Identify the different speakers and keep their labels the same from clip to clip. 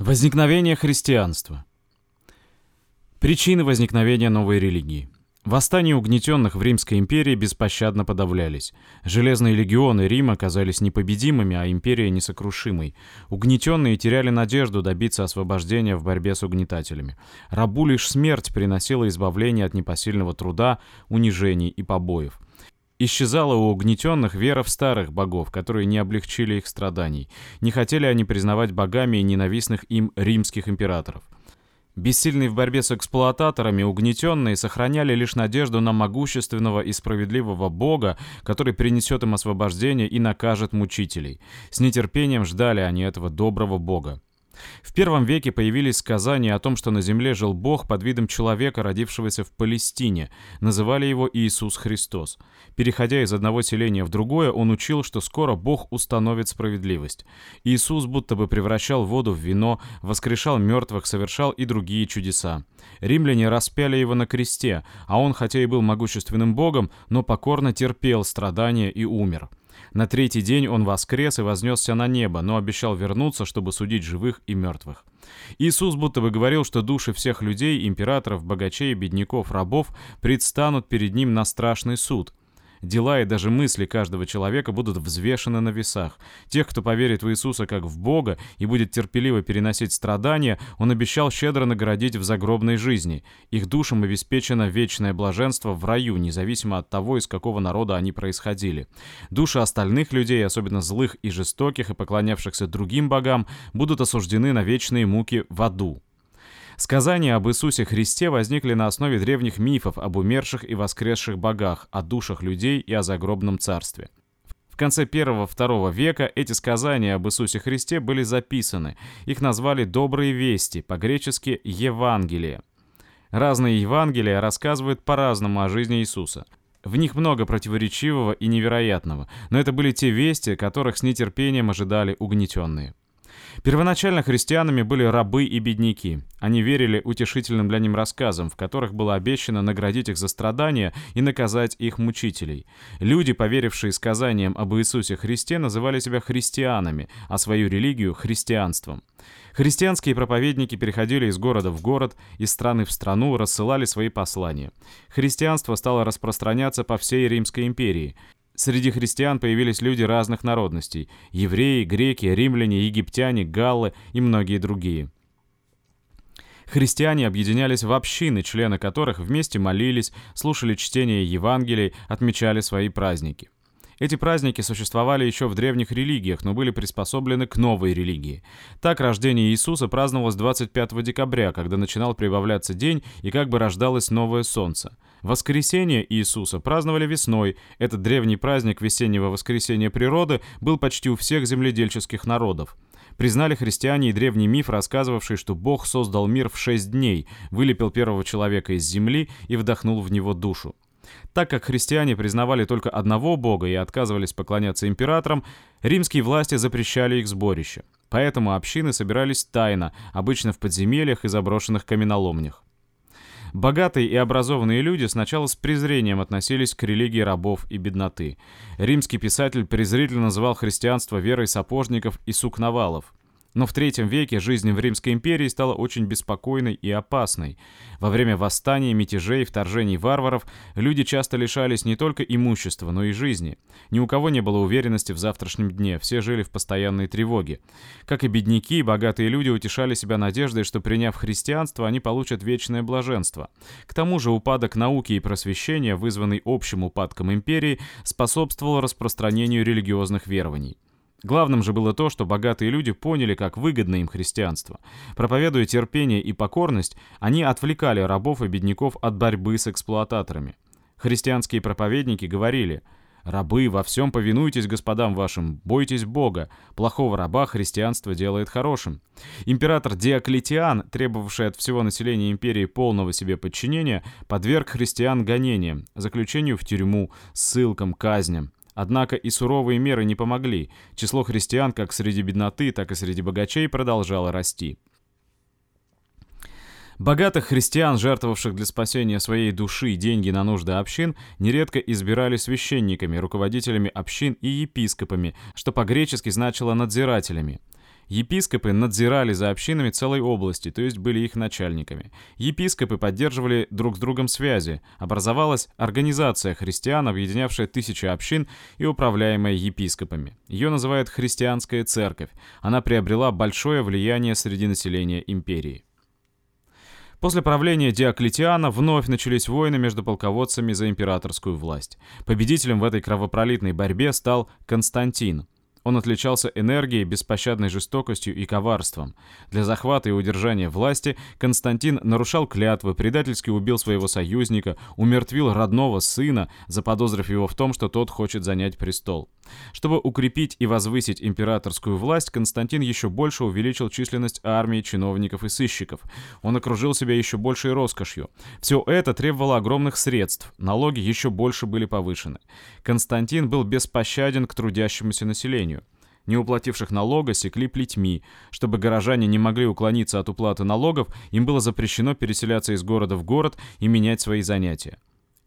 Speaker 1: Возникновение христианства. Причины возникновения новой религии. Восстания угнетенных в Римской империи беспощадно подавлялись. Железные легионы Рима казались непобедимыми, а империя несокрушимой. Угнетенные теряли надежду добиться освобождения в борьбе с угнетателями. Рабу лишь смерть приносила избавление от непосильного труда, унижений и побоев. Исчезала у угнетенных вера в старых богов, которые не облегчили их страданий. Не хотели они признавать богами и ненавистных им римских императоров. Бессильные в борьбе с эксплуататорами, угнетенные сохраняли лишь надежду на могущественного и справедливого бога, который принесет им освобождение и накажет мучителей. С нетерпением ждали они этого доброго бога. В первом веке появились сказания о том, что на земле жил Бог под видом человека, родившегося в Палестине. Называли его Иисус Христос. Переходя из одного селения в другое, он учил, что скоро Бог установит справедливость. Иисус будто бы превращал воду в вино, воскрешал мертвых, совершал и другие чудеса. Римляне распяли его на кресте, а он, хотя и был могущественным Богом, но покорно терпел страдания и умер. На третий день он воскрес и вознесся на небо, но обещал вернуться, чтобы судить живых и мертвых. Иисус будто бы говорил, что души всех людей, императоров, богачей, бедняков, рабов предстанут перед ним на страшный суд – Дела и даже мысли каждого человека будут взвешены на весах. Тех, кто поверит в Иисуса как в Бога и будет терпеливо переносить страдания, Он обещал щедро наградить в загробной жизни. Их душам обеспечено вечное блаженство в раю, независимо от того, из какого народа они происходили. Души остальных людей, особенно злых и жестоких и поклонявшихся другим богам, будут осуждены на вечные муки в аду. Сказания об Иисусе Христе возникли на основе древних мифов об умерших и воскресших богах, о душах людей и о загробном царстве. В конце первого-второго века эти сказания об Иисусе Христе были записаны. Их назвали «добрые вести», по-гречески «Евангелие». Разные Евангелия рассказывают по-разному о жизни Иисуса. В них много противоречивого и невероятного, но это были те вести, которых с нетерпением ожидали угнетенные. Первоначально христианами были рабы и бедняки. Они верили утешительным для них рассказам, в которых было обещано наградить их за страдания и наказать их мучителей. Люди, поверившие сказаниям об Иисусе Христе, называли себя христианами, а свою религию – христианством. Христианские проповедники переходили из города в город, из страны в страну, рассылали свои послания. Христианство стало распространяться по всей Римской империи. Среди христиан появились люди разных народностей – евреи, греки, римляне, египтяне, галлы и многие другие. Христиане объединялись в общины, члены которых вместе молились, слушали чтение Евангелий, отмечали свои праздники. Эти праздники существовали еще в древних религиях, но были приспособлены к новой религии. Так рождение Иисуса праздновалось 25 декабря, когда начинал прибавляться день и как бы рождалось новое солнце. Воскресение Иисуса праздновали весной. Этот древний праздник весеннего воскресения природы был почти у всех земледельческих народов. Признали христиане и древний миф, рассказывавший, что Бог создал мир в шесть дней, вылепил первого человека из земли и вдохнул в него душу. Так как христиане признавали только одного бога и отказывались поклоняться императорам, римские власти запрещали их сборище. Поэтому общины собирались тайно, обычно в подземельях и заброшенных каменоломнях. Богатые и образованные люди сначала с презрением относились к религии рабов и бедноты. Римский писатель презрительно называл христианство верой сапожников и сукновалов. Но в третьем веке жизнь в Римской империи стала очень беспокойной и опасной. Во время восстаний, мятежей, вторжений варваров люди часто лишались не только имущества, но и жизни. Ни у кого не было уверенности в завтрашнем дне, все жили в постоянной тревоге. Как и бедняки, богатые люди утешали себя надеждой, что приняв христианство, они получат вечное блаженство. К тому же упадок науки и просвещения, вызванный общим упадком империи, способствовал распространению религиозных верований. Главным же было то, что богатые люди поняли, как выгодно им христианство. Проповедуя терпение и покорность, они отвлекали рабов и бедняков от борьбы с эксплуататорами. Христианские проповедники говорили «Рабы, во всем повинуйтесь господам вашим, бойтесь Бога, плохого раба христианство делает хорошим». Император Диоклетиан, требовавший от всего населения империи полного себе подчинения, подверг христиан гонениям, заключению в тюрьму, ссылкам, казням. Однако и суровые меры не помогли. Число христиан как среди бедноты, так и среди богачей продолжало расти. Богатых христиан, жертвовавших для спасения своей души деньги на нужды общин, нередко избирали священниками, руководителями общин и епископами, что по-гречески значило «надзирателями». Епископы надзирали за общинами целой области, то есть были их начальниками. Епископы поддерживали друг с другом связи. Образовалась организация христиан, объединявшая тысячи общин и управляемая епископами. Ее называют христианская церковь. Она приобрела большое влияние среди населения империи. После правления Диоклетиана вновь начались войны между полководцами за императорскую власть. Победителем в этой кровопролитной борьбе стал Константин. Он отличался энергией, беспощадной жестокостью и коварством. Для захвата и удержания власти Константин нарушал клятвы, предательски убил своего союзника, умертвил родного сына, заподозрив его в том, что тот хочет занять престол. Чтобы укрепить и возвысить императорскую власть, Константин еще больше увеличил численность армии, чиновников и сыщиков. Он окружил себя еще большей роскошью. Все это требовало огромных средств, налоги еще больше были повышены. Константин был беспощаден к трудящемуся населению. Не уплативших налога секли плетьми. Чтобы горожане не могли уклониться от уплаты налогов, им было запрещено переселяться из города в город и менять свои занятия.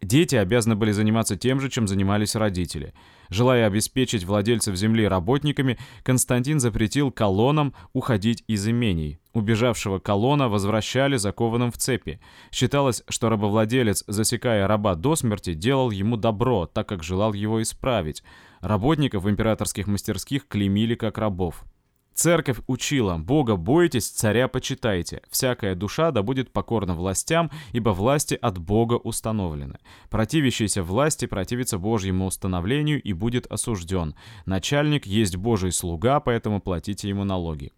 Speaker 1: Дети обязаны были заниматься тем же, чем занимались родители. Желая обеспечить владельцев земли работниками, Константин запретил колоннам уходить из имений. Убежавшего колонна возвращали закованным в цепи. Считалось, что рабовладелец, засекая раба до смерти, делал ему добро, так как желал его исправить. Работников в императорских мастерских клеймили как рабов. Церковь учила «Бога бойтесь, царя почитайте, всякая душа да будет покорна властям, ибо власти от Бога установлены. Противящийся власти противится Божьему установлению и будет осужден. Начальник есть Божий слуга, поэтому платите ему налоги».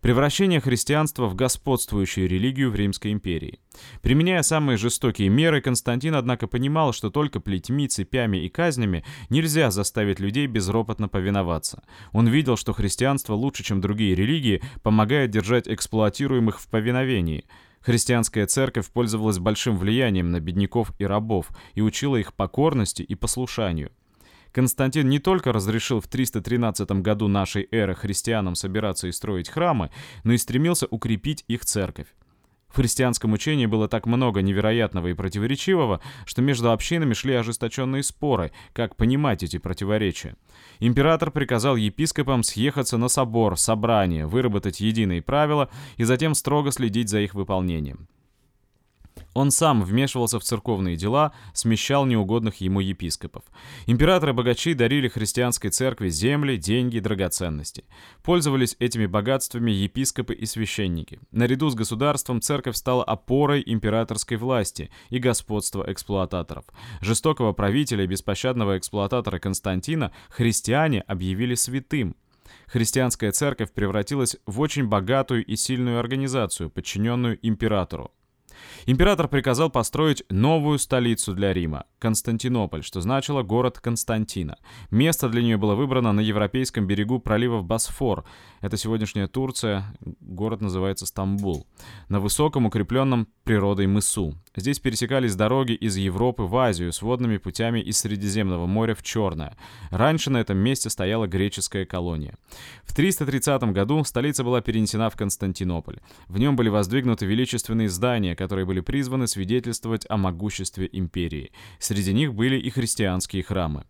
Speaker 1: Превращение христианства в господствующую религию в Римской империи. Применяя самые жестокие меры, Константин, однако, понимал, что только плетьми, цепями и казнями нельзя заставить людей безропотно повиноваться. Он видел, что христианство лучше, чем другие религии, помогает держать эксплуатируемых в повиновении. Христианская церковь пользовалась большим влиянием на бедняков и рабов и учила их покорности и послушанию. Константин не только разрешил в 313 году нашей эры христианам собираться и строить храмы, но и стремился укрепить их церковь. В христианском учении было так много невероятного и противоречивого, что между общинами шли ожесточенные споры, как понимать эти противоречия. Император приказал епископам съехаться на собор, собрание, выработать единые правила и затем строго следить за их выполнением. Он сам вмешивался в церковные дела, смещал неугодных ему епископов. Императоры-богачи дарили христианской церкви земли, деньги, драгоценности. Пользовались этими богатствами епископы и священники. Наряду с государством церковь стала опорой императорской власти и господства эксплуататоров. Жестокого правителя и беспощадного эксплуататора Константина христиане объявили святым. Христианская церковь превратилась в очень богатую и сильную организацию, подчиненную императору. Император приказал построить новую столицу для Рима – Константинополь, что значило «город Константина». Место для нее было выбрано на европейском берегу пролива Босфор. Это сегодняшняя Турция, город называется Стамбул. На высоком укрепленном природой мысу. Здесь пересекались дороги из Европы в Азию с водными путями из Средиземного моря в Черное. Раньше на этом месте стояла греческая колония. В 330 году столица была перенесена в Константинополь. В нем были воздвигнуты величественные здания, которые были призваны свидетельствовать о могуществе империи. Среди них были и христианские храмы.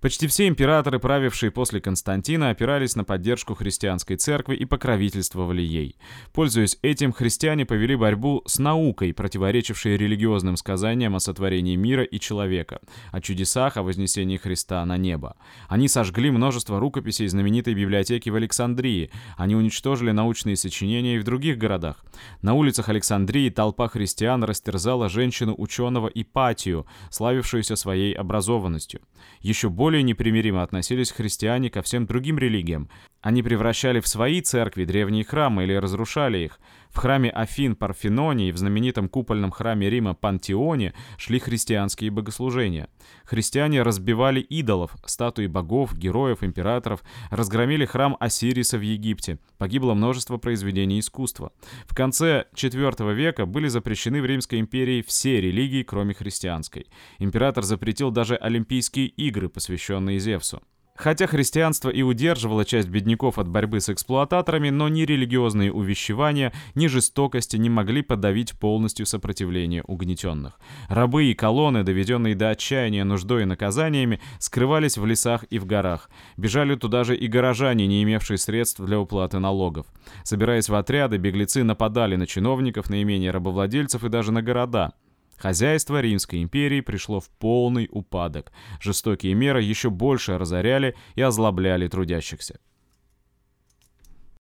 Speaker 1: Почти все императоры, правившие после Константина, опирались на поддержку христианской церкви и покровительствовали ей. Пользуясь этим, христиане повели борьбу с наукой, противоречившей религиозным сказаниям о сотворении мира и человека, о чудесах, о вознесении Христа на небо. Они сожгли множество рукописей знаменитой библиотеки в Александрии, они уничтожили научные сочинения и в других городах. На улицах Александрии толпа христиан растерзала женщину-ученого Ипатию, славившуюся своей образованностью. Еще более более непримиримо относились христиане ко всем другим религиям. Они превращали в свои церкви древние храмы или разрушали их. В храме Афин Парфеноне и в знаменитом купольном храме Рима Пантеоне шли христианские богослужения. Христиане разбивали идолов, статуи богов, героев, императоров, разгромили храм Осириса в Египте. Погибло множество произведений искусства. В конце IV века были запрещены в Римской империи все религии, кроме христианской. Император запретил даже Олимпийские игры, посвященные Зевсу. Хотя христианство и удерживало часть бедняков от борьбы с эксплуататорами, но ни религиозные увещевания, ни жестокости не могли подавить полностью сопротивление угнетенных. Рабы и колонны, доведенные до отчаяния нуждой и наказаниями, скрывались в лесах и в горах. Бежали туда же и горожане, не имевшие средств для уплаты налогов. Собираясь в отряды, беглецы нападали на чиновников, на имения рабовладельцев и даже на города. Хозяйство Римской империи пришло в полный упадок. Жестокие меры еще больше разоряли и озлобляли трудящихся.